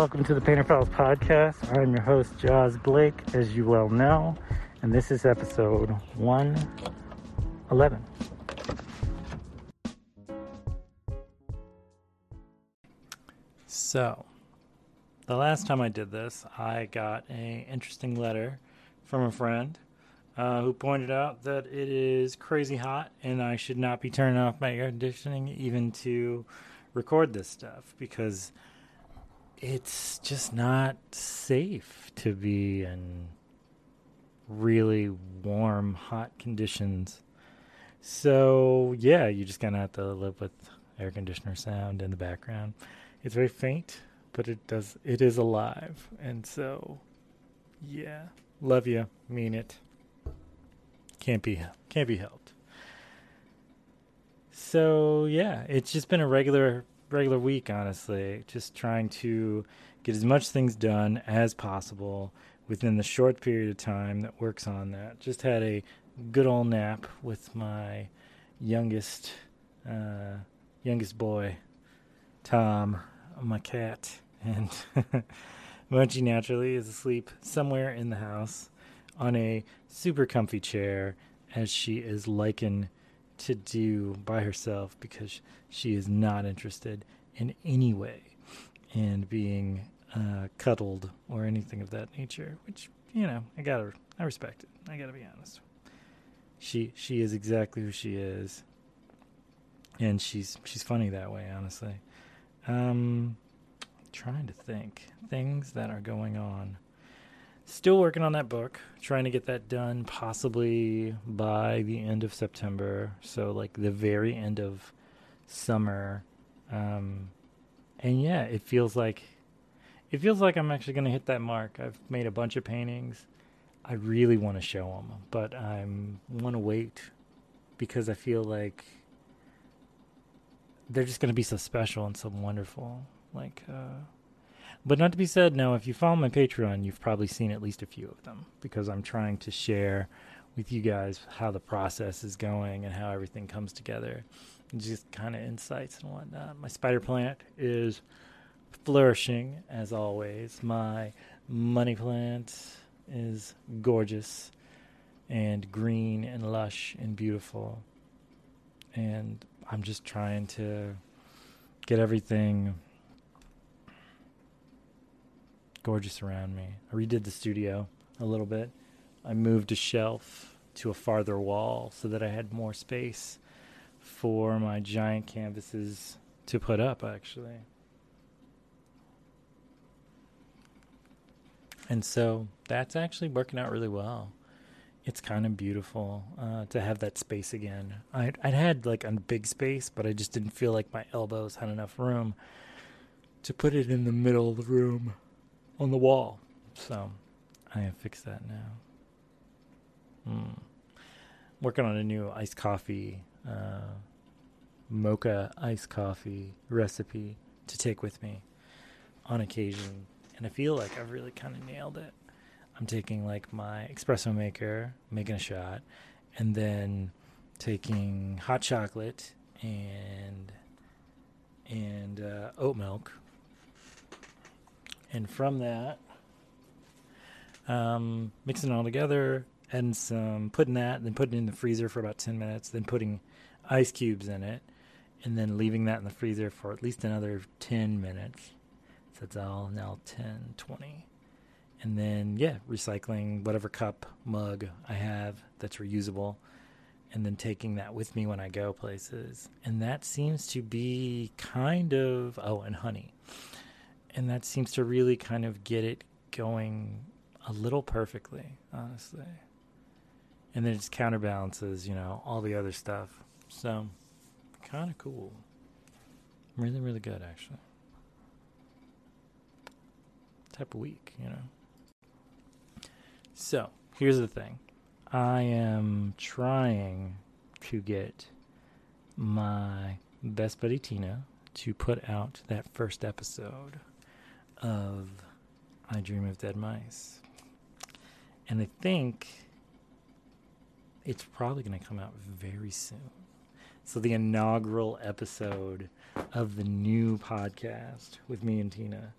Welcome to the Painter Files podcast. I'm your host, Jaws Blake, as you well know, and this is episode 111. So, the last time I did this, I got a interesting letter from a friend uh, who pointed out that it is crazy hot and I should not be turning off my air conditioning even to record this stuff because it's just not safe to be in really warm, hot conditions. So, yeah, you just kind of have to live with air conditioner sound in the background. It's very faint, but it does it is alive. And so, yeah, love you, mean it. Can't be can't be helped. So, yeah, it's just been a regular regular week, honestly. Just trying to get as much things done as possible within the short period of time that works on that. Just had a good old nap with my youngest uh, youngest boy, Tom, my cat, and Munchie naturally is asleep somewhere in the house on a super comfy chair as she is likened to do by herself because she is not interested in any way in being uh, cuddled or anything of that nature. Which you know, I gotta, I respect it. I gotta be honest. She she is exactly who she is, and she's she's funny that way. Honestly, um, trying to think things that are going on. Still working on that book, trying to get that done possibly by the end of September. So, like the very end of summer. Um, and yeah, it feels like it feels like I'm actually going to hit that mark. I've made a bunch of paintings. I really want to show them, but I want to wait because I feel like they're just going to be so special and so wonderful. Like, uh, but not to be said, now, if you follow my Patreon, you've probably seen at least a few of them because I'm trying to share with you guys how the process is going and how everything comes together. Just kind of insights and whatnot. My spider plant is flourishing as always. My money plant is gorgeous and green and lush and beautiful. And I'm just trying to get everything gorgeous around me. I redid the studio a little bit. I moved a shelf to a farther wall so that I had more space for my giant canvases to put up, actually. And so that's actually working out really well. It's kind of beautiful uh, to have that space again. I'd, I'd had like a big space, but I just didn't feel like my elbows had enough room to put it in the middle of the room on the wall. So I have fixed that now. Mm. Working on a new iced coffee, uh, mocha iced coffee recipe to take with me on occasion. And I feel like I've really kind of nailed it. I'm taking like my espresso maker, making a shot, and then taking hot chocolate and and uh, oat milk and from that, um, mixing it all together, adding some, putting that, then putting it in the freezer for about 10 minutes, then putting ice cubes in it, and then leaving that in the freezer for at least another 10 minutes. So it's all now 10, 20. And then, yeah, recycling whatever cup, mug I have that's reusable, and then taking that with me when I go places. And that seems to be kind of, oh, and honey and that seems to really kind of get it going a little perfectly, honestly. And then it just counterbalances, you know, all the other stuff. So, kind of cool. Really, really good, actually. Type of week, you know. So, here's the thing I am trying to get my best buddy Tina to put out that first episode of I Dream of Dead Mice. And I think it's probably going to come out very soon. So, the inaugural episode of the new podcast with me and Tina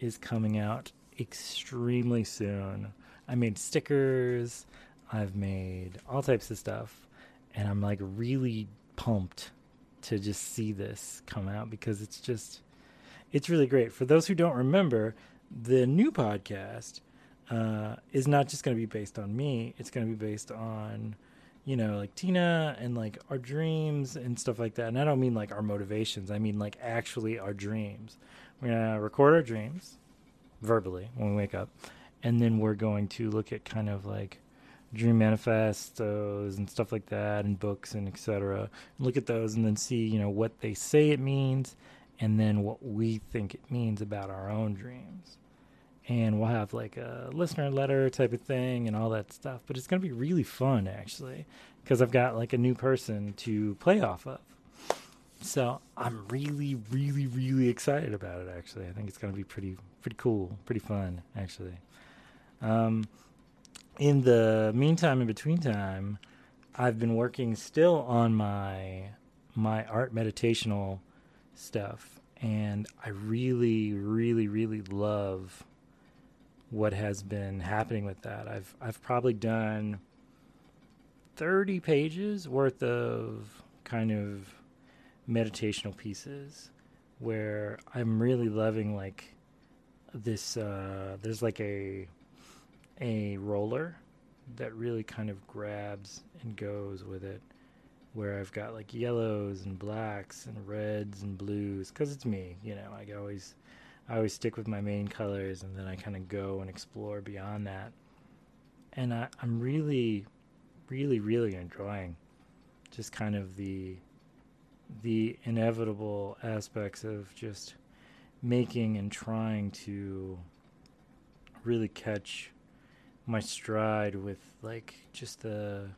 is coming out extremely soon. I made stickers, I've made all types of stuff, and I'm like really pumped to just see this come out because it's just it's really great. For those who don't remember, the new podcast uh, is not just going to be based on me. It's going to be based on, you know, like Tina and like our dreams and stuff like that. And I don't mean like our motivations. I mean like actually our dreams. We're going to record our dreams verbally when we wake up, and then we're going to look at kind of like dream manifestos and stuff like that and books and etc look at those and then see you know what they say it means and then what we think it means about our own dreams and we'll have like a listener letter type of thing and all that stuff. But it's going to be really fun actually because I've got like a new person to play off of. So I'm really, really, really excited about it. Actually, I think it's going to be pretty, pretty cool, pretty fun. Actually, um, in the meantime, in between time, I've been working still on my my art meditational stuff, and I really, really, really love what has been happening with that. I've I've probably done 30 pages worth of kind of meditational pieces where I'm really loving like this uh, there's like a a roller that really kind of grabs and goes with it where I've got like yellows and blacks and reds and blues cuz it's me, you know. I always I always stick with my main colors and then I kind of go and explore beyond that. And I, I'm really, really, really enjoying just kind of the the inevitable aspects of just making and trying to really catch my stride with like just the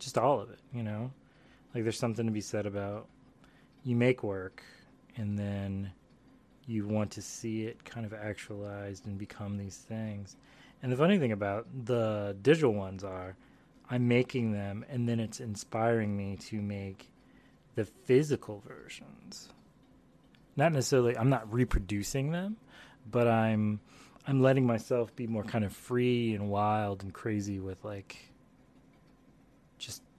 just all of it, you know? Like there's something to be said about you make work and then you want to see it kind of actualized and become these things. And the funny thing about the digital ones are I'm making them and then it's inspiring me to make the physical versions. Not necessarily I'm not reproducing them, but I'm I'm letting myself be more kind of free and wild and crazy with like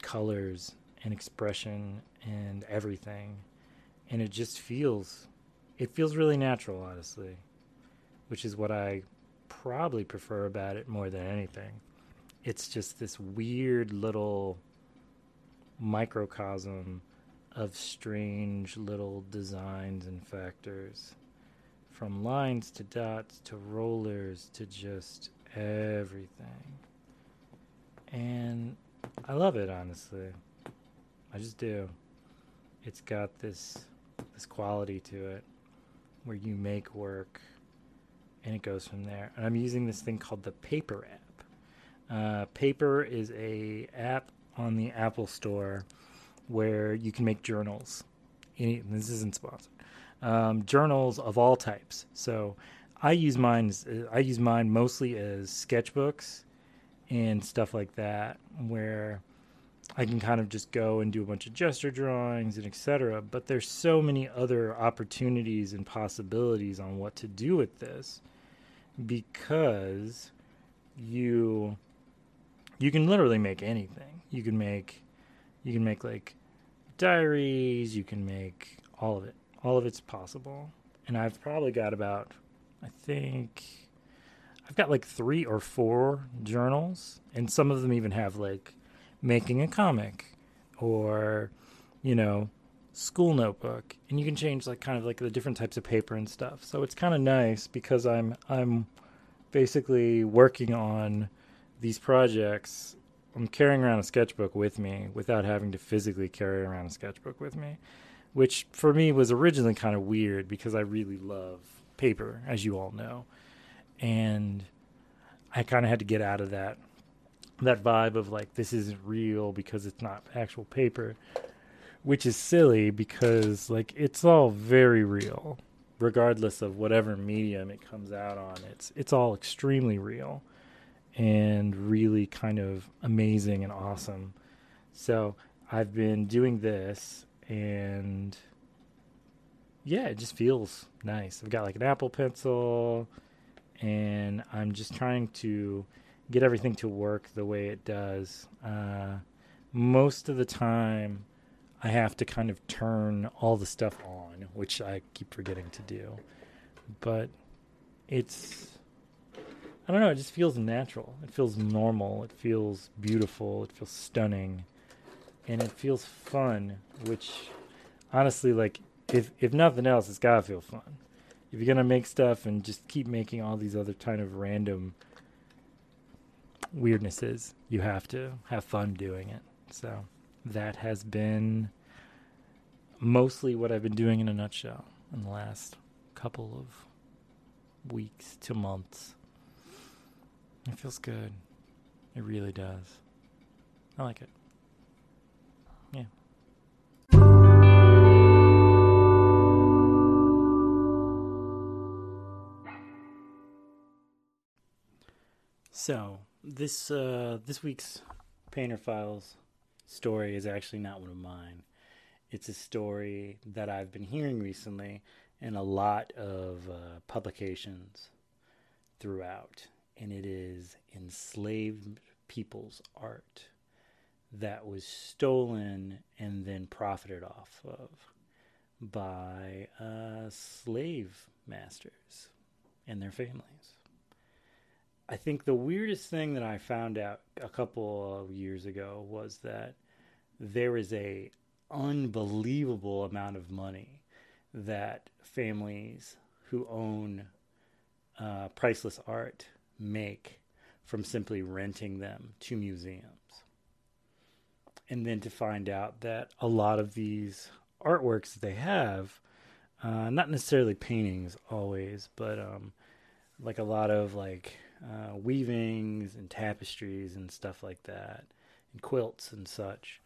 colors and expression and everything. And it just feels it feels really natural, honestly, which is what I probably prefer about it more than anything. It's just this weird little microcosm of strange little designs and factors from lines to dots to rollers to just everything. And I love it honestly. I just do. It's got this this quality to it where you make work and it goes from there. And I'm using this thing called the Paper app. Uh, Paper is a app on the Apple Store where you can make journals. Any, this isn't sponsored. Um, journals of all types. So I use mine. I use mine mostly as sketchbooks and stuff like that, where I can kind of just go and do a bunch of gesture drawings and etc. But there's so many other opportunities and possibilities on what to do with this because you you can literally make anything. You can make you can make like diaries, you can make all of it. All of it's possible. And I've probably got about I think I've got like 3 or 4 journals and some of them even have like making a comic or, you know, school notebook and you can change like kind of like the different types of paper and stuff. So it's kind of nice because I'm I'm basically working on these projects. I'm carrying around a sketchbook with me without having to physically carry around a sketchbook with me, which for me was originally kind of weird because I really love paper, as you all know. And I kind of had to get out of that that vibe of like this isn't real because it's not actual paper which is silly because like it's all very real regardless of whatever medium it comes out on it's it's all extremely real and really kind of amazing and awesome so i've been doing this and yeah, it just feels nice. I've got like an Apple Pencil, and I'm just trying to get everything to work the way it does. Uh, most of the time, I have to kind of turn all the stuff on, which I keep forgetting to do. But it's, I don't know, it just feels natural. It feels normal. It feels beautiful. It feels stunning. And it feels fun, which honestly, like, if, if nothing else, it's gotta feel fun. If you're gonna make stuff and just keep making all these other kind of random weirdnesses, you have to have fun doing it. So that has been mostly what I've been doing in a nutshell in the last couple of weeks to months. It feels good. It really does. I like it. Yeah. So this uh, this week's Painter Files story is actually not one of mine. It's a story that I've been hearing recently in a lot of uh, publications throughout, and it is enslaved people's art that was stolen and then profited off of by uh, slave masters and their families. I think the weirdest thing that I found out a couple of years ago was that there is a unbelievable amount of money that families who own uh, priceless art make from simply renting them to museums. And then to find out that a lot of these artworks that they have, uh, not necessarily paintings always, but um, like a lot of like uh, weavings and tapestries and stuff like that, and quilts and such,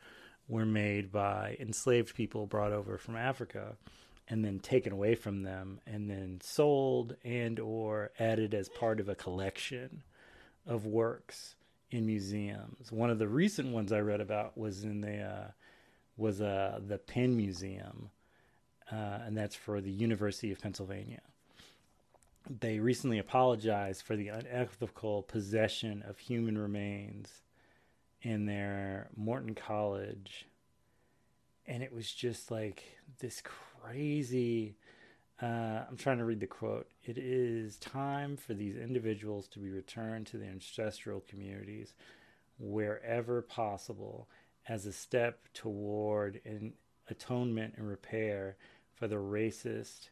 were made by enslaved people brought over from Africa and then taken away from them and then sold and or added as part of a collection of works in museums. One of the recent ones I read about was in the uh, was uh, the Penn Museum, uh, and that's for the University of Pennsylvania they recently apologized for the unethical possession of human remains in their Morton Collection. And it was just like this crazy. Uh, I'm trying to read the quote. It is time for these individuals to be returned to their ancestral communities wherever possible as a step toward an atonement and repair for the racist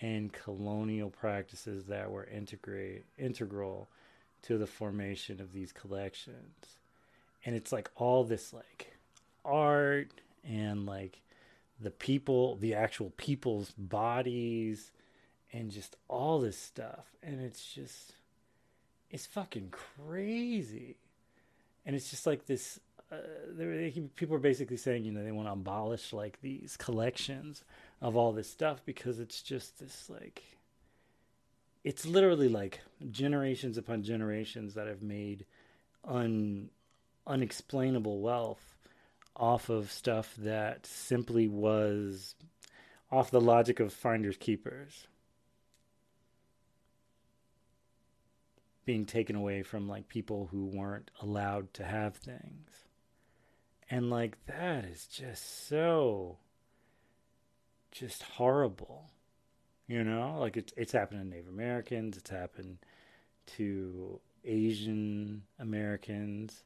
and colonial practices that were integrate, integral to the formation of these collections. And it's like all this like art and like the people, the actual people's bodies and just all this stuff. And it's just, it's fucking crazy. And it's just like this. Uh, people are basically saying, you know, they want to abolish like these collections of all this stuff because it's just this like it's literally like generations upon generations that have made un unexplainable wealth off of stuff that simply was off the logic of finders keepers. Being taken away from like people who weren't allowed to have things. And like that is just so just horrible. You know, like it's it's happened to Native Americans, it's happened to Asian Americans,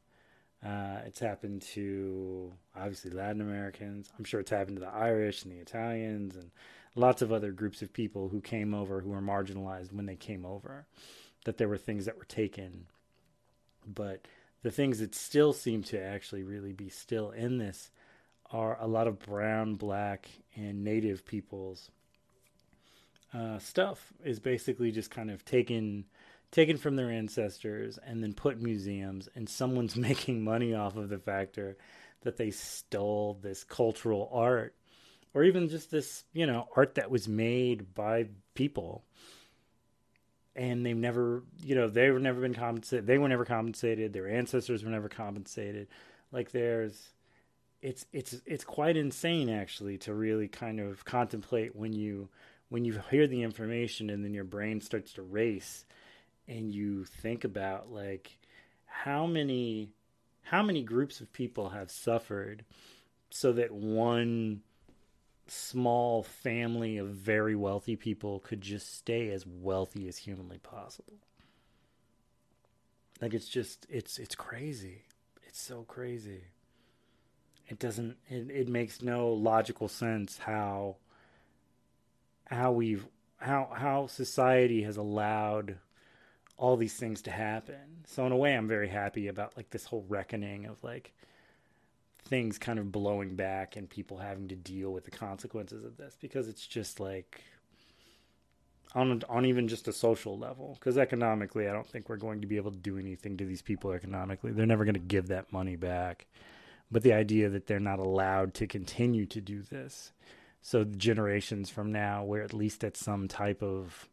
uh, it's happened to obviously Latin Americans. I'm sure it's happened to the Irish and the Italians and lots of other groups of people who came over who were marginalized when they came over. That there were things that were taken, but the things that still seem to actually really be still in this are a lot of brown, black, and native peoples. Uh, stuff is basically just kind of taken taken from their ancestors and then put in museums and someone's making money off of the factor that they stole this cultural art or even just this you know art that was made by people and they've never you know they've never been compensated they were never compensated their ancestors were never compensated like there's it's it's it's quite insane actually to really kind of contemplate when you when you hear the information and then your brain starts to race and you think about like how many how many groups of people have suffered so that one small family of very wealthy people could just stay as wealthy as humanly possible? Like it's just it's it's crazy. It's so crazy it doesn't it, it makes no logical sense how how we've how how society has allowed all these things to happen. So in a way I'm very happy about like this whole reckoning of like things kind of blowing back and people having to deal with the consequences of this because it's just like on on even just a social level because economically I don't think we're going to be able to do anything to these people economically. They're never going to give that money back. But the idea that they're not allowed to continue to do this. So generations from now we're at least at some type of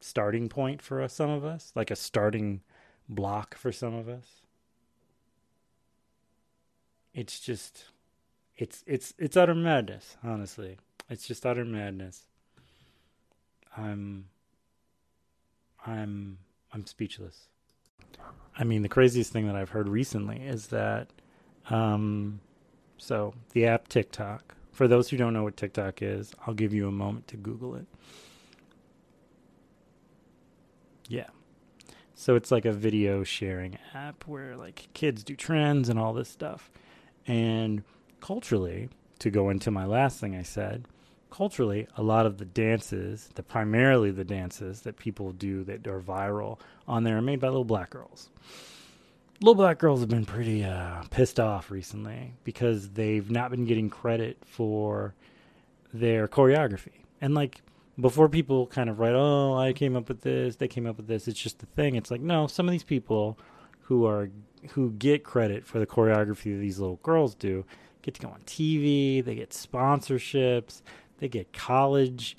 starting point for us, some of us, like a starting block for some of us. It's just it's it's it's utter madness, honestly. It's just utter madness. I'm I'm I'm speechless. I mean, the craziest thing that I've heard recently is that um so the app TikTok. For those who don't know what TikTok is, I'll give you a moment to Google it. Yeah. So it's like a video sharing app where like kids do trends and all this stuff. And culturally, to go into my last thing I said, culturally, a lot of the dances, the primarily the dances that people do that are viral on there are made by little black girls. Little black girls have been pretty uh, pissed off recently because they've not been getting credit for their choreography. And like before people kind of write, oh, I came up with this, they came up with this, it's just a thing. It's like, no, some of these people who are who get credit for the choreography that these little girls do get to go on TV, they get sponsorships, they get college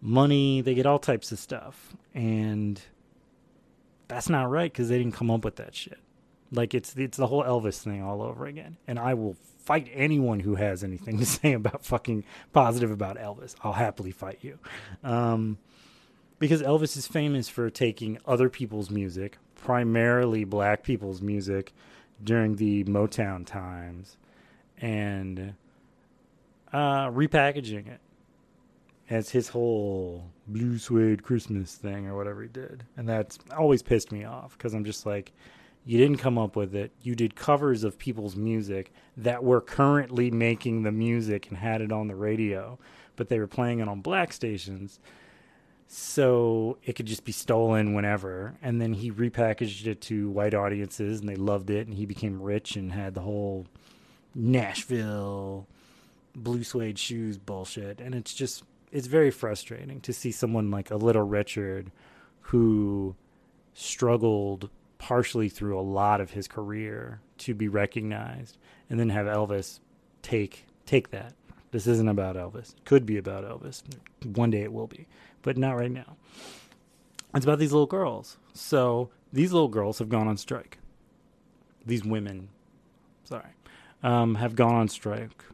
money, they get all types of stuff. And that's not right because they didn't come up with that shit. Like it's it's the whole Elvis thing all over again. And I will fight anyone who has anything to say about fucking positive about Elvis. I'll happily fight you. Um, because Elvis is famous for taking other people's music, primarily black people's music, during the Motown times, and uh, repackaging it as his whole blue suede Christmas thing or whatever he did. And that's always pissed me off because I'm just like, you didn't come up with it. You did covers of people's music that were currently making the music and had it on the radio, but they were playing it on black stations. So it could just be stolen whenever. And then he repackaged it to white audiences and they loved it. And he became rich and had the whole Nashville blue suede shoes bullshit. And it's just, it's very frustrating to see someone like a Little Richard who struggled partially through a lot of his career to be recognized and then have Elvis take take that. This isn't about Elvis. It could be about Elvis. One day it will be, but not right now. It's about these little girls. So these little girls have gone on strike. These women, sorry, um, have gone on strike,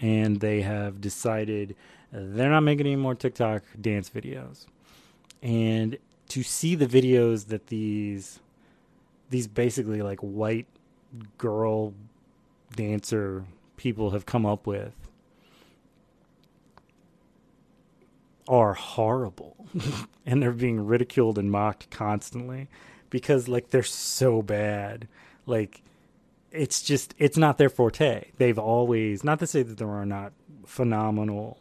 and they have decided they're not making any more TikTok dance videos. And to see the videos that these these basically like white girl dancer people have come up with are horrible. And they're being ridiculed and mocked constantly because like they're so bad. Like it's just it's not their forte. They've always not to say that there are not phenomenal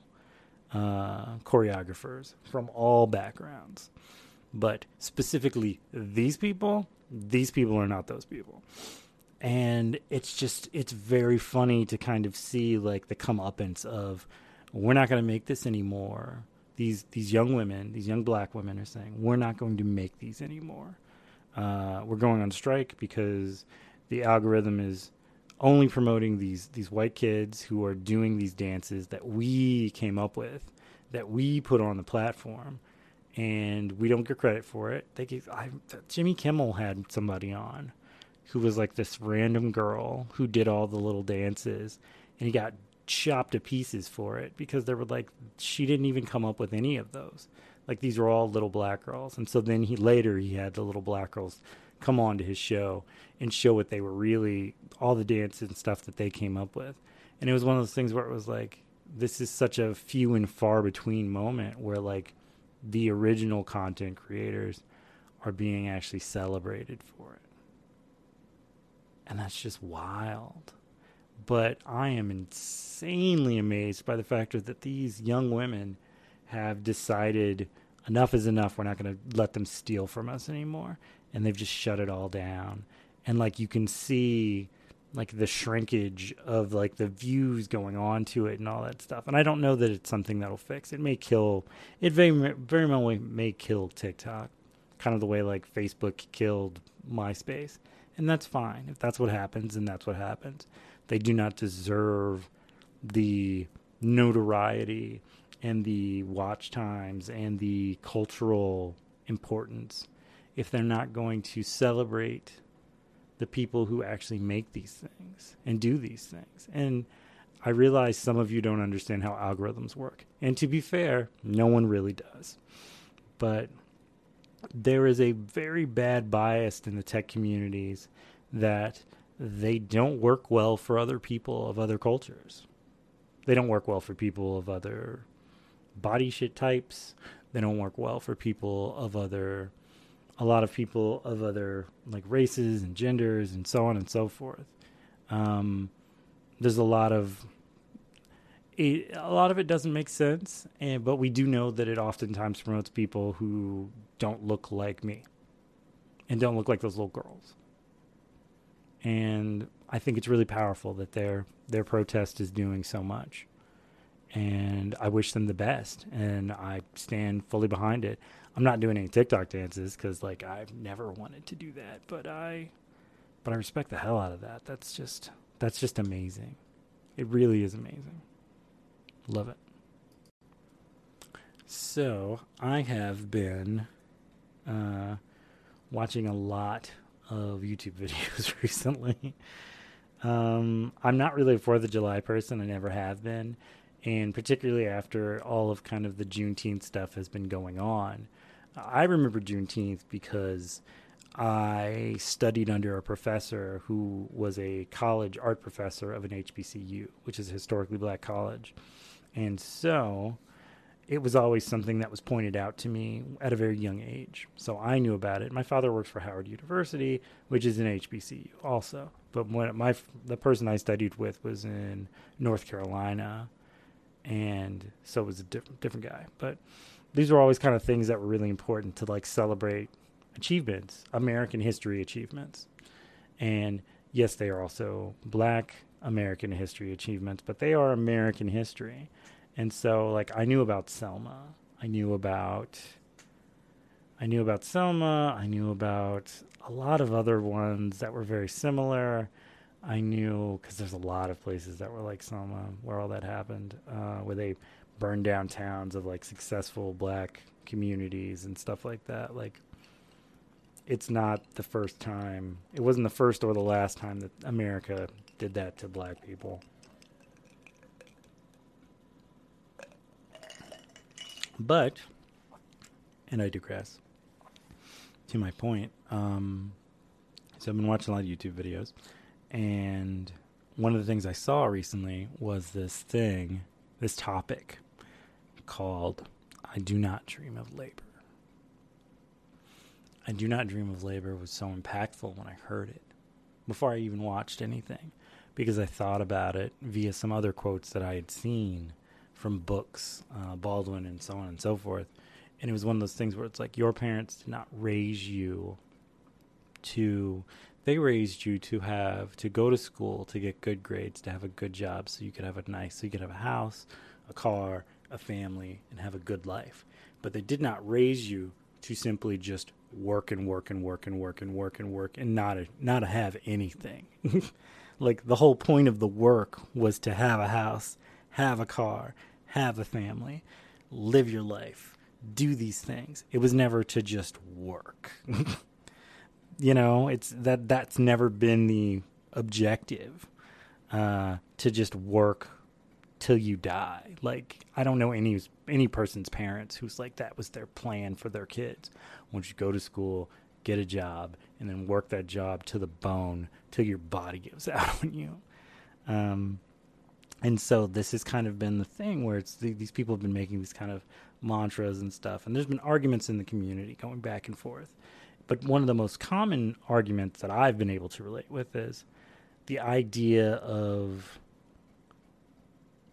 uh, choreographers from all backgrounds but specifically, these people, these people are not those people. And it's just, it's very funny to kind of see like the comeuppance of, we're not going to make this anymore. These these young women, these young black women, are saying we're not going to make these anymore. Uh, we're going on strike because the algorithm is only promoting these these white kids who are doing these dances that we came up with, that we put on the platform, and we don't get credit for it. They I, Jimmy Kimmel had somebody on who was like this random girl who did all the little dances and he got chopped to pieces for it because they were like she didn't even come up with any of those. Like these were all little black girls. And so then he later he had the little black girls come on to his show and show what they were really all the dances and stuff that they came up with and it was one of those things where it was like this is such a few and far between moment where like the original content creators are being actually celebrated for it and that's just wild but I am insanely amazed by the fact that these young women have decided enough is enough. We're not going to let them steal from us anymore. And they've just shut it all down. And like you can see like the shrinkage of like the views going on to it and all that stuff. And I don't know that it's something that'll fix. It may kill it very very well may kill TikTok. Kind of the way like Facebook killed MySpace. And that's fine. If that's what happens, and that's what happens. They do not deserve the notoriety and the watch times and the cultural importance if they're not going to celebrate the people who actually make these things and do these things. And I realize some of you don't understand how algorithms work. And to be fair, no one really does. But there is a very bad bias in the tech communities that they don't work well for other people of other cultures. They don't work well for people of other body shit types. They don't work well for people of other, a lot of people of other like races and genders and so on and so forth. Um, there's a lot of it, a lot of it doesn't make sense, and but we do know that it oftentimes promotes people who don't look like me and don't look like those little girls and I think it's really powerful that their their protest is doing so much. And I wish them the best, and I stand fully behind it. I'm not doing any TikTok dances because, like, I've never wanted to do that, but I, but I respect the hell out of that. That's just that's just amazing. It really is amazing. Love it. So I have been uh, watching a lot of YouTube videos recently. Um, I'm not really a Fourth of July person. I never have been, and particularly after all of kind of the Juneteenth stuff has been going on. I remember Juneteenth because I studied under a professor who was a college art professor of an HBCU, which is a historically black college, and so it was always something that was pointed out to me at a very young age. So I knew about it. My father works for Howard University, which is an HBCU also. But when my the person I studied with was in North Carolina, and so it was a different different guy. But these were always kind of things that were really important to like celebrate achievements, American history achievements. And yes, they are also black American history achievements, but they are American history. And so like I knew about Selma. I knew about I knew about Selma. I knew about a lot of other ones that were very similar. I knew because there's a lot of places that were like Selma where all that happened, uh, where they burned down towns of like successful black communities and stuff like that. Like, it's not the first time, it wasn't the first or the last time that America did that to black people. But, and I digress. To my point, um, so I've been watching a lot of YouTube videos, and one of the things I saw recently was this thing, this topic called I Do Not Dream of Labor. I Do Not Dream of Labor was so impactful when I heard it before I even watched anything because I thought about it via some other quotes that I had seen from books, uh, Baldwin, and so on and so forth. And it was one of those things where it's like your parents did not raise you to, they raised you to have, to go to school, to get good grades, to have a good job so you could have a nice, so you could have a house, a car, a family, and have a good life. But they did not raise you to simply just work and work and work and work and work and work and not a, not to have anything. like the whole point of the work was to have a house, have a car, have a family, live your life, do these things. It was never to just work. You know, it's that that's never been the objective uh, to just work till you die. Like I don't know any any person's parents who's like that was their plan for their kids. Once you go to school, get a job, and then work that job to the bone till your body gives out on you. Um, and so this has kind of been the thing where it's the, these people have been making these kind of mantras and stuff, and there's been arguments in the community going back and forth. But one of the most common arguments that I've been able to relate with is the idea of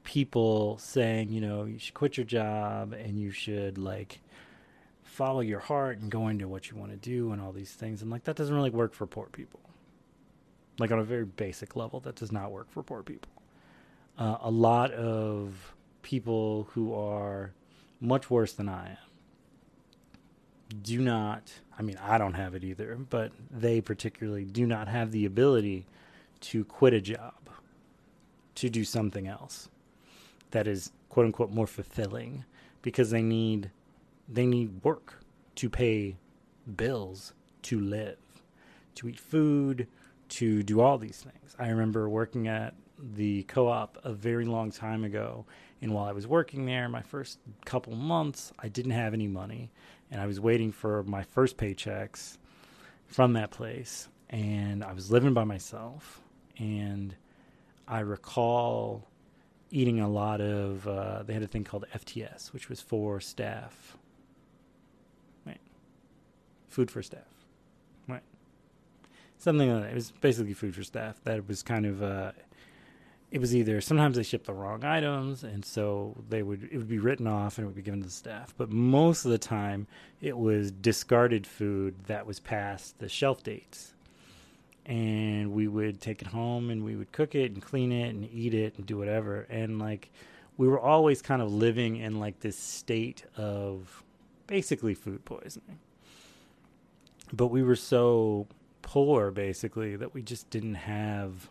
people saying, you know, you should quit your job and you should like follow your heart and go into what you want to do and all these things. And like that doesn't really work for poor people. Like on a very basic level, that does not work for poor people. Uh, a lot of people who are much worse than I am do not, I mean, I don't have it either, but they particularly do not have the ability to quit a job to do something else that is quote unquote more fulfilling because they need they need work to pay bills to live to eat food to do all these things. I remember working at the co-op a very long time ago and while i was working there my first couple months i didn't have any money and I was waiting for my first paychecks from that place, and I was living by myself, and I recall eating a lot of. Uh, they had a thing called FTS, which was for staff. Right, food for staff. Right, something like that. It was basically food for staff. That was kind of. Uh, it was either sometimes they shipped the wrong items and so they would it would be written off and it would be given to the staff but most of the time it was discarded food that was past the shelf dates and we would take it home and we would cook it and clean it and eat it and do whatever and like we were always kind of living in like this state of basically food poisoning but we were so poor basically that we just didn't have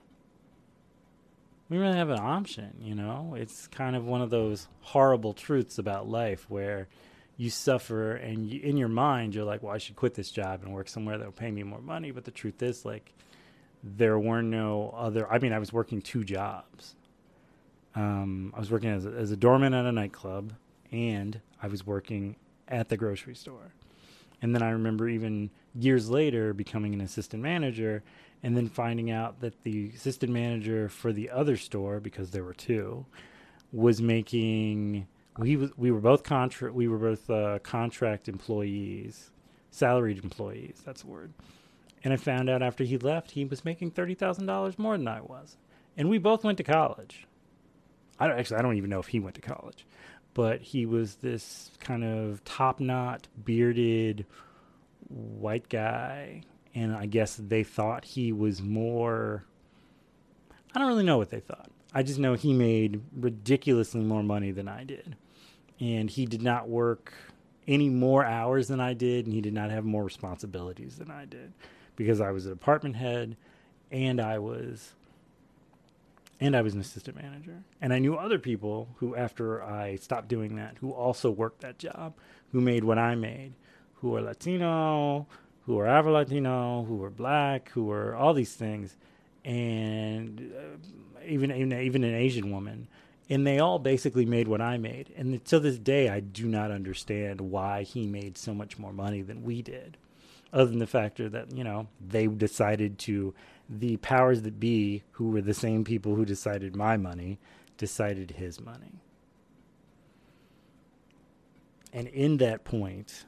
we really have an option, you know? It's kind of one of those horrible truths about life where you suffer and you, in your mind you're like, well, I should quit this job and work somewhere that'll pay me more money. But the truth is, like, there were no other. I mean, I was working two jobs. Um, I was working as a, as a doorman at a nightclub, and I was working at the grocery store. And then I remember even years later becoming an assistant manager and then finding out that the assistant manager for the other store because there were two was making we was we were both contract we were both uh, contract employees salaried employees that's the word and i found out after he left he was making $30000 more than i was and we both went to college i actually i don't even know if he went to college but he was this kind of top knot bearded white guy and I guess they thought he was more. I don't really know what they thought. I just know he made ridiculously more money than I did. And he did not work any more hours than I did, and he did not have more responsibilities than I did because I was an apartment head and I was and I was an assistant manager. And I knew other people who after I stopped doing that who also worked that job, who made what I made, who are Latino, who were Afro Latino, who were black, who were all these things, and uh, even, even even an Asian woman, and they all basically made what I made. And to this day, I do not understand why he made so much more money than we did, other than the factor that you know they decided to the powers that be, who were the same people who decided my money, decided his money. And in that point,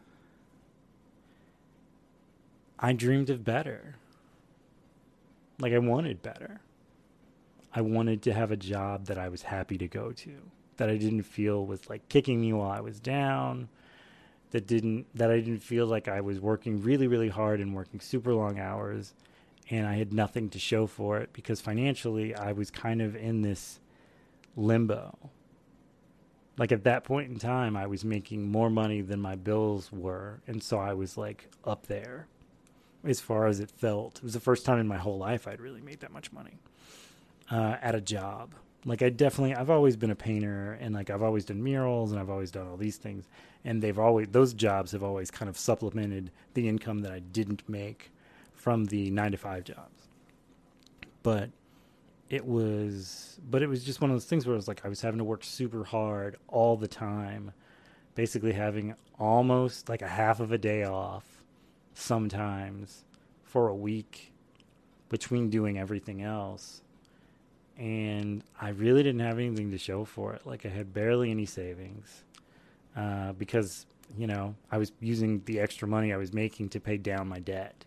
I dreamed of better. Like I wanted better. I wanted to have a job that I was happy to go to, that I didn't feel was like kicking me while I was down, that didn't that I didn't feel like I was working really really hard and working super long hours and I had nothing to show for it because financially I was kind of in this limbo. Like at that point in time I was making more money than my bills were and so I was like up there as far as it felt. It was the first time in my whole life I'd really made that much money uh, at a job. Like I definitely, I've always been a painter, and like I've always done murals, and I've always done all these things, and they've always those jobs have always kind of supplemented the income that I didn't make from the nine to five jobs. But it was, but it was just one of those things where it was like I was having to work super hard all the time, basically having almost like a half of a day off sometimes for a week between doing everything else. And I really didn't have anything to show for it. Like I had barely any savings uh, because, you know, I was using the extra money I was making to pay down my debt.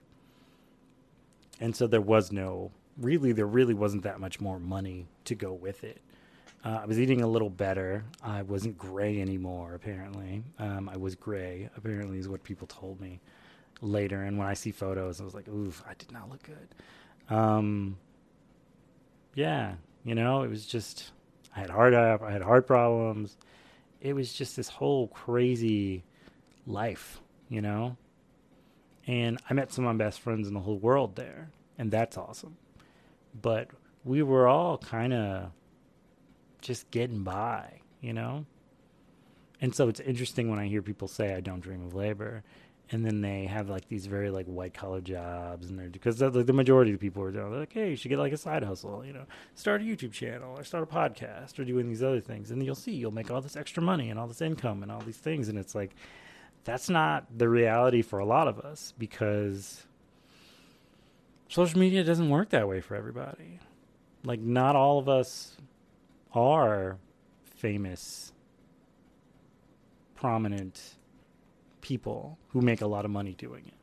And so there was no, really, there really wasn't that much more money to go with it. Uh, I was eating a little better. I wasn't gray anymore, apparently. Um, I was gray, apparently, is what people told me later. And when I see photos, I was like, oof, I did not look good. Um, yeah, you know, it was just, I had heart, uh, I had heart problems. It was just this whole crazy life, you know? And I met some of my best friends in the whole world there, and that's awesome. But we were all kind of just getting by, you know? And so it's interesting when I hear people say I don't dream of labor and then they have like these very like white collar jobs and they're because like the majority of the people are doing like hey you should get like a side hustle you know start a youtube channel or start a podcast or doing these other things and you'll see you'll make all this extra money and all this income and all these things and it's like that's not the reality for a lot of us because social media doesn't work that way for everybody. Like not all of us are famous prominent people who make a lot of money doing it.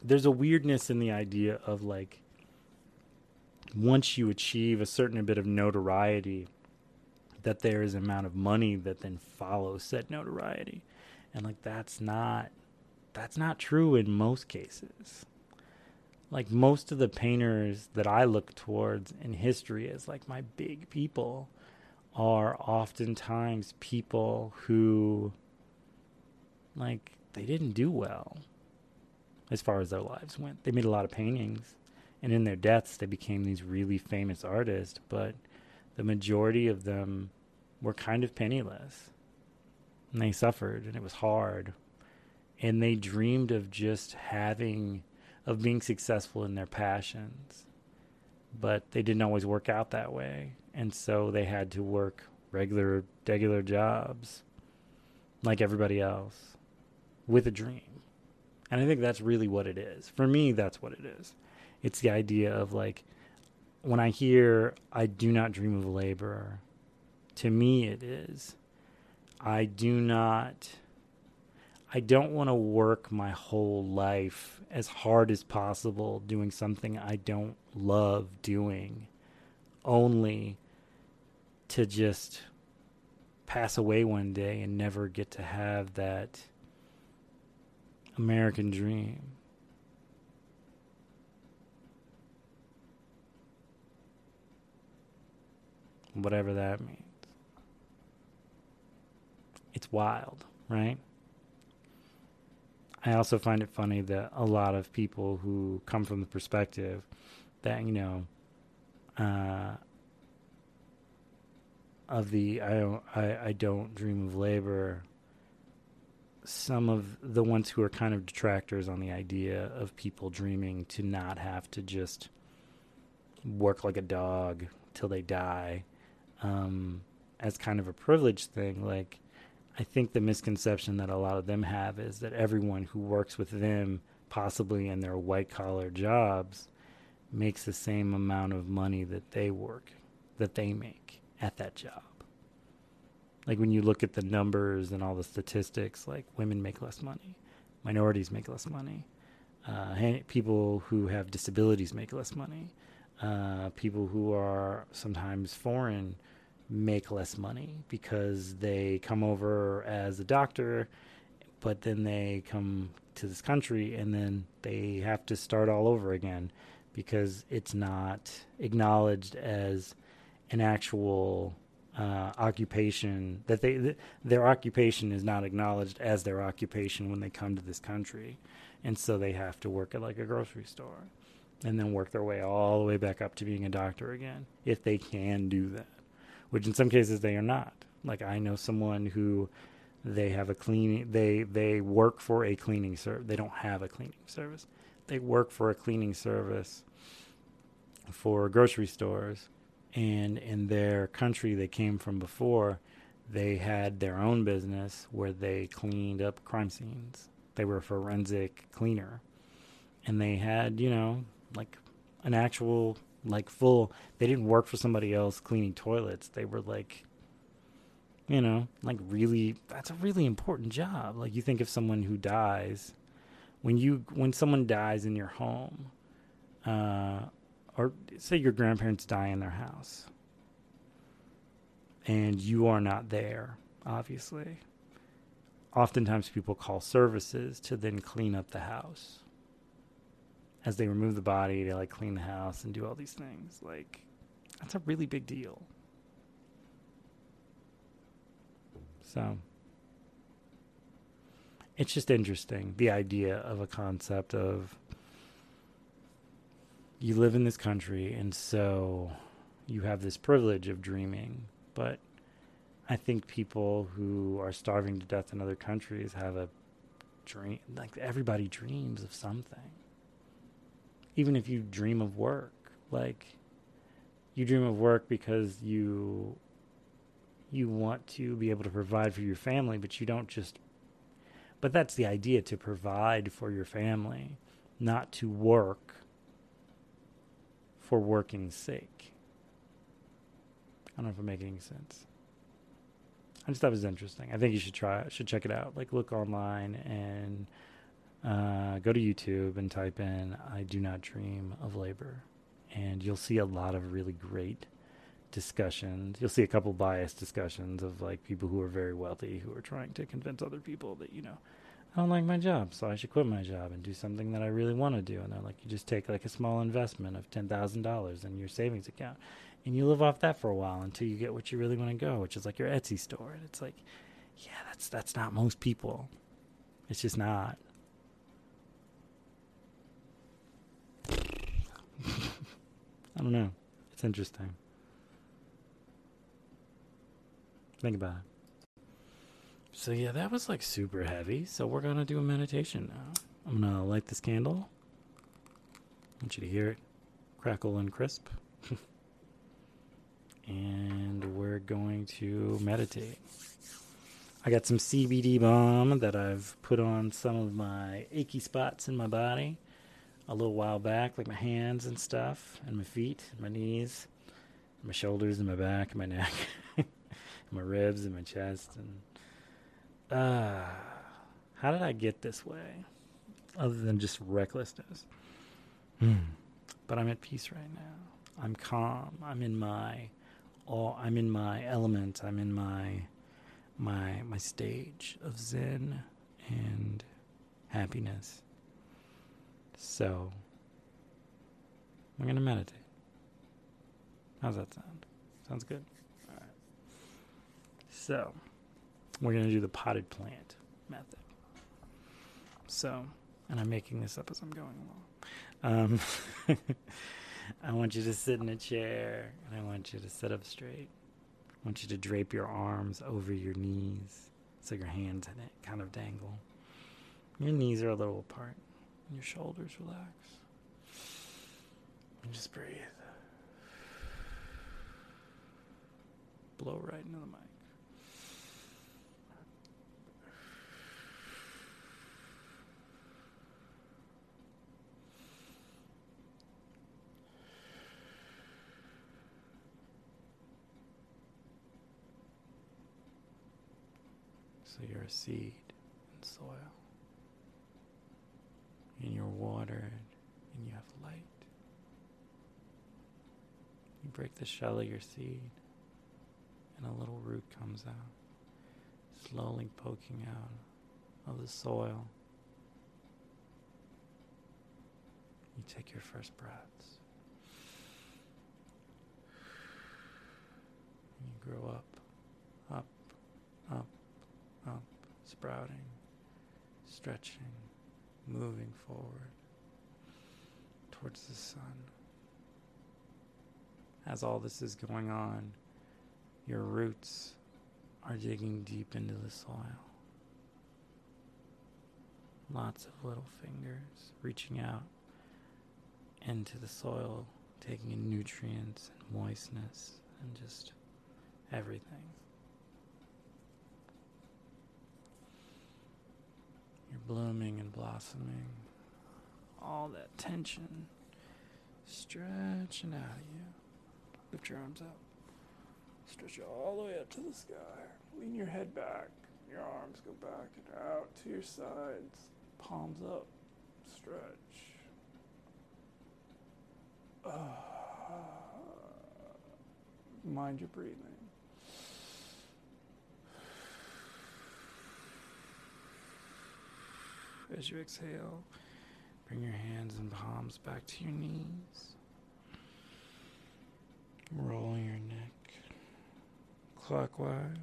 There's a weirdness in the idea of like once you achieve a certain bit of notoriety, that there is an amount of money that then follows said notoriety. And like that's not that's not true in most cases. Like most of the painters that I look towards in history as like my big people are oftentimes people who like they didn't do well as far as their lives went. They made a lot of paintings, and in their deaths, they became these really famous artists, but the majority of them were kind of penniless. And they suffered, and it was hard. And they dreamed of just having, of being successful in their passions. But they didn't always work out that way. And so they had to work regular, regular jobs like everybody else with a dream. And I think that's really what it is. For me, that's what it is. It's the idea of like, when I hear, I do not dream of labor, to me it is, I do not, I don't want to work my whole life as hard as possible doing something I don't love doing, only to just pass away one day and never get to have that American dream. Whatever that means. It's wild, right? I also find it funny that a lot of people who come from the perspective that, you know, uh, of the I don't I, I don't dream of labor some of the ones who are kind of detractors on the idea of people dreaming to not have to just work like a dog till they die um, as kind of a privilege thing. Like, I think the misconception that a lot of them have is that everyone who works with them, possibly in their white collar jobs, makes the same amount of money that they work, that they make at that job like when you look at the numbers and all the statistics, like women make less money, minorities make less money, uh, people who have disabilities make less money, uh, people who are sometimes foreign make less money because they come over as a doctor, but then they come to this country and then they have to start all over again because it's not acknowledged as an actual uh, occupation that they th- their occupation is not acknowledged as their occupation when they come to this country, and so they have to work at like a grocery store, and then work their way all the way back up to being a doctor again if they can do that, which in some cases they are not. Like I know someone who they have a cleaning they they work for a cleaning service they don't have a cleaning service they work for a cleaning service for grocery stores, and in their country they came from before, they had their own business where they cleaned up crime scenes. They were a forensic cleaner, and they had you know like an actual like full. They didn't work for somebody else cleaning toilets. They were like you know like really that's a really important job like you think of someone who dies when you when someone dies in your home uh, or say your grandparents die in their house. And you are not there obviously. Oftentimes people call services to then clean up the house. As they remove the body they like clean the house and do all these things. Like that's a really big deal. So it's just interesting the idea of a concept of you live in this country and so you have this privilege of dreaming, but I think people who are starving to death in other countries have a dream like everybody dreams of something. Even if you dream of work, like you dream of work because you you want to be able to provide for your family, but you don't just. But that's the idea to provide for your family, not to work for working's sake. I don't know if I'm making any sense. I just thought it was interesting. I think you should try should check it out. Like look online and uh, go to YouTube and type in "I do not dream of labor," and you'll see a lot of really great discussions. You'll see a couple biased discussions of like people who are very wealthy who are trying to convince other people that, you know, I don't like my job, so I should quit my job and do something that I really want to do. And they're like, you just take like a small investment of $10,000 in your savings account and you live off that for a while until you get what you really want to go, which is like your Etsy store. And it's like, yeah, that's, that's not most people. It's just not. I don't know. It's interesting. Think about it. So yeah, that was like super heavy. So we're gonna do a meditation now. I'm gonna light this candle. I want you to hear it crackle and crisp. and we're going to meditate. I got some CBD balm that I've put on some of my achy spots in my body a little while back, like my hands and stuff, and my feet, and my knees, my shoulders, and my back, and my neck. my ribs and my chest and uh how did I get this way? Other than just recklessness. Mm. But I'm at peace right now. I'm calm. I'm in my all I'm in my element. I'm in my my my stage of zen and happiness. So I'm gonna meditate. How's that sound? Sounds good. All right. So, we're going to do the potted plant method. So, and I'm making this up as I'm going along. Um, I want you to sit in a chair and I want you to sit up straight. I want you to drape your arms over your knees so your hands kind of dangle. Your knees are a little apart. Your shoulders relax. And just breathe. Blow right into the mic. So you're a seed and soil. And you're watered and you have light. You break the shell of your seed and a little root comes out, slowly poking out of the soil. You take your first breaths. And you grow up, up, up, up, sprouting, stretching, moving forward towards the sun. As all this is going on, your roots are digging deep into the soil. Lots of little fingers reaching out into the soil, taking in nutrients and moistness and just everything. You're blooming and blossoming. All that tension stretching out of you. Lift your arms up. Stretch all the way up to the sky. Lean your head back. Your arms go back and out to your sides. Palms up. Stretch. Uh, mind your breathing. As you exhale, bring your hands and palms back to your knees. Rolling your neck clockwise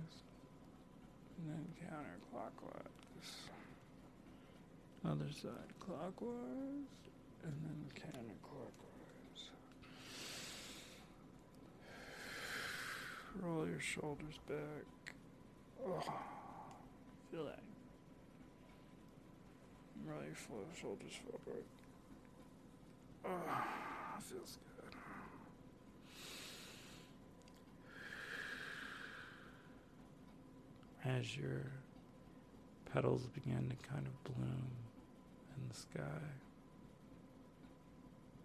and then counterclockwise. Other side clockwise and then counterclockwise. Roll your shoulders back. Oh, feel that. Roll your shoulders forward. Oh, ah, feels good. As your petals begin to kind of bloom in the sky,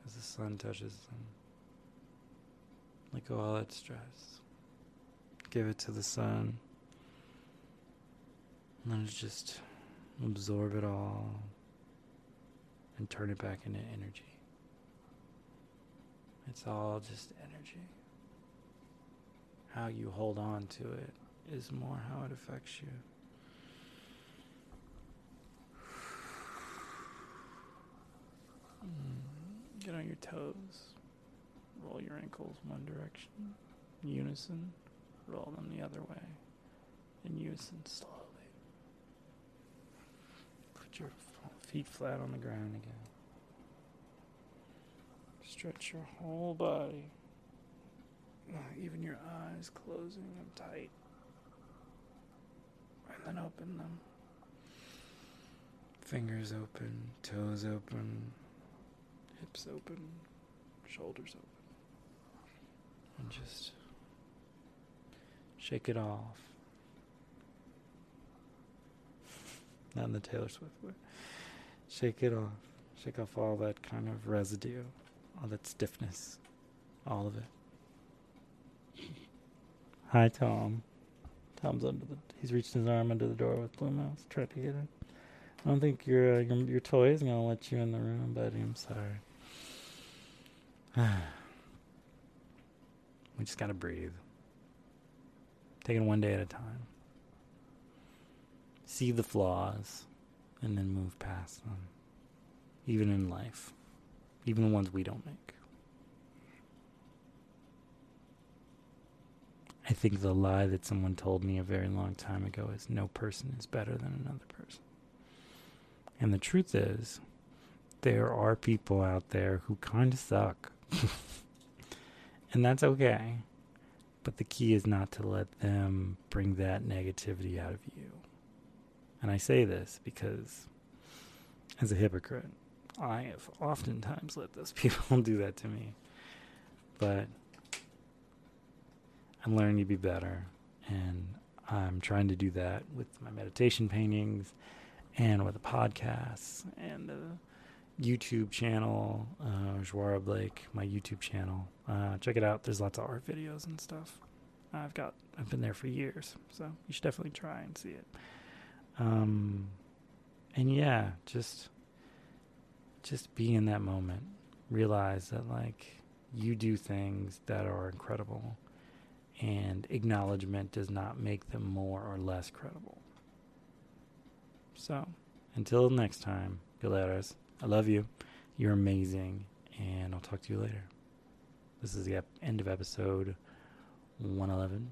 as the sun touches them, let go all that stress. Give it to the sun. And then just absorb it all and turn it back into energy. It's all just energy. How you hold on to it is more how it affects you. Mm, get on your toes. Roll your ankles one direction, unison. Roll them the other way, in unison, slowly. Put your feet flat on the ground again. Stretch your whole body, even your eyes closing them tight, and then open them. Fingers open, toes open, hips open, shoulders open. And just shake it off. Not in the Taylor Swift way. Shake it off. Shake off all that kind of residue, all that stiffness, all of it. Hi, Tom. Tom's under the. He's reached his arm under the door with Blue Mouse, trying to get in. I don't think your uh, your, your toy is gonna let you in the room, buddy. I'm sorry. we just gotta breathe. Taking one day at a time. See the flaws and then move past them. Even in life, even the ones we don't make. I think the lie that someone told me a very long time ago is no person is better than another person. And the truth is, there are people out there who kind of suck. and that's okay. But the key is not to let them bring that negativity out of you. And I say this because, as a hypocrite, I have oftentimes let those people do that to me. But I'm learning to be better. And I'm trying to do that with my meditation paintings and with the podcasts and the YouTube channel, uh, Jawara Blake, my YouTube channel. Uh, check it out. There's lots of art videos and stuff. I've got, I've been there for years, so you should definitely try and see it. Um, and yeah, just just be in that moment. Realize that like you do things that are incredible and acknowledgement does not make them more or less credible. So, until next time, Galeras, I love you. You're amazing, and I'll talk to you later. This is the ep- end of episode 111,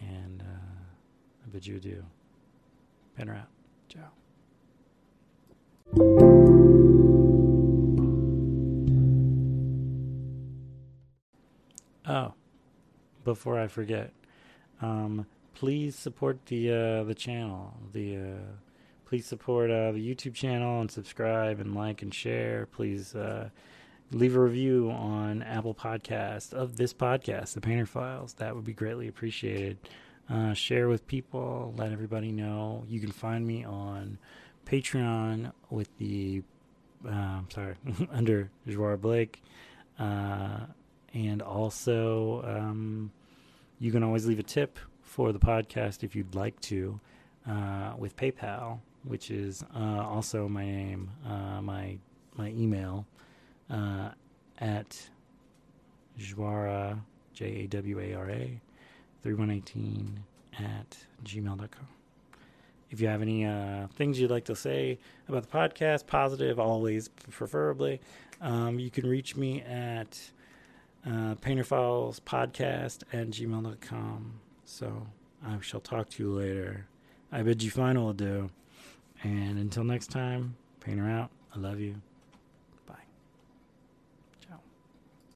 and uh, I bid you adieu. Banner out. Ciao. Oh, before I forget, um, please support the uh, the channel. The uh, please support uh, the YouTube channel and subscribe and like and share. Please uh, leave a review on Apple Podcast of this podcast, The Painter Files. That would be greatly appreciated. Uh, share with people, let everybody know. You can find me on Patreon with the, uh, sorry, under Jawara Blake. Uh, and also, um, you can always leave a tip for the podcast if you'd like to uh, with PayPal, which is uh, also my name, my my email at Jawara, J A W A R A, 3118 at gmail.com. If you have any uh, things you'd like to say about the podcast, positive, always, preferably, um, you can reach me at uh, painterfilespodcast at gmail.com. So I shall talk to you later. I bid you final adieu. And until next time, painter out. I love you.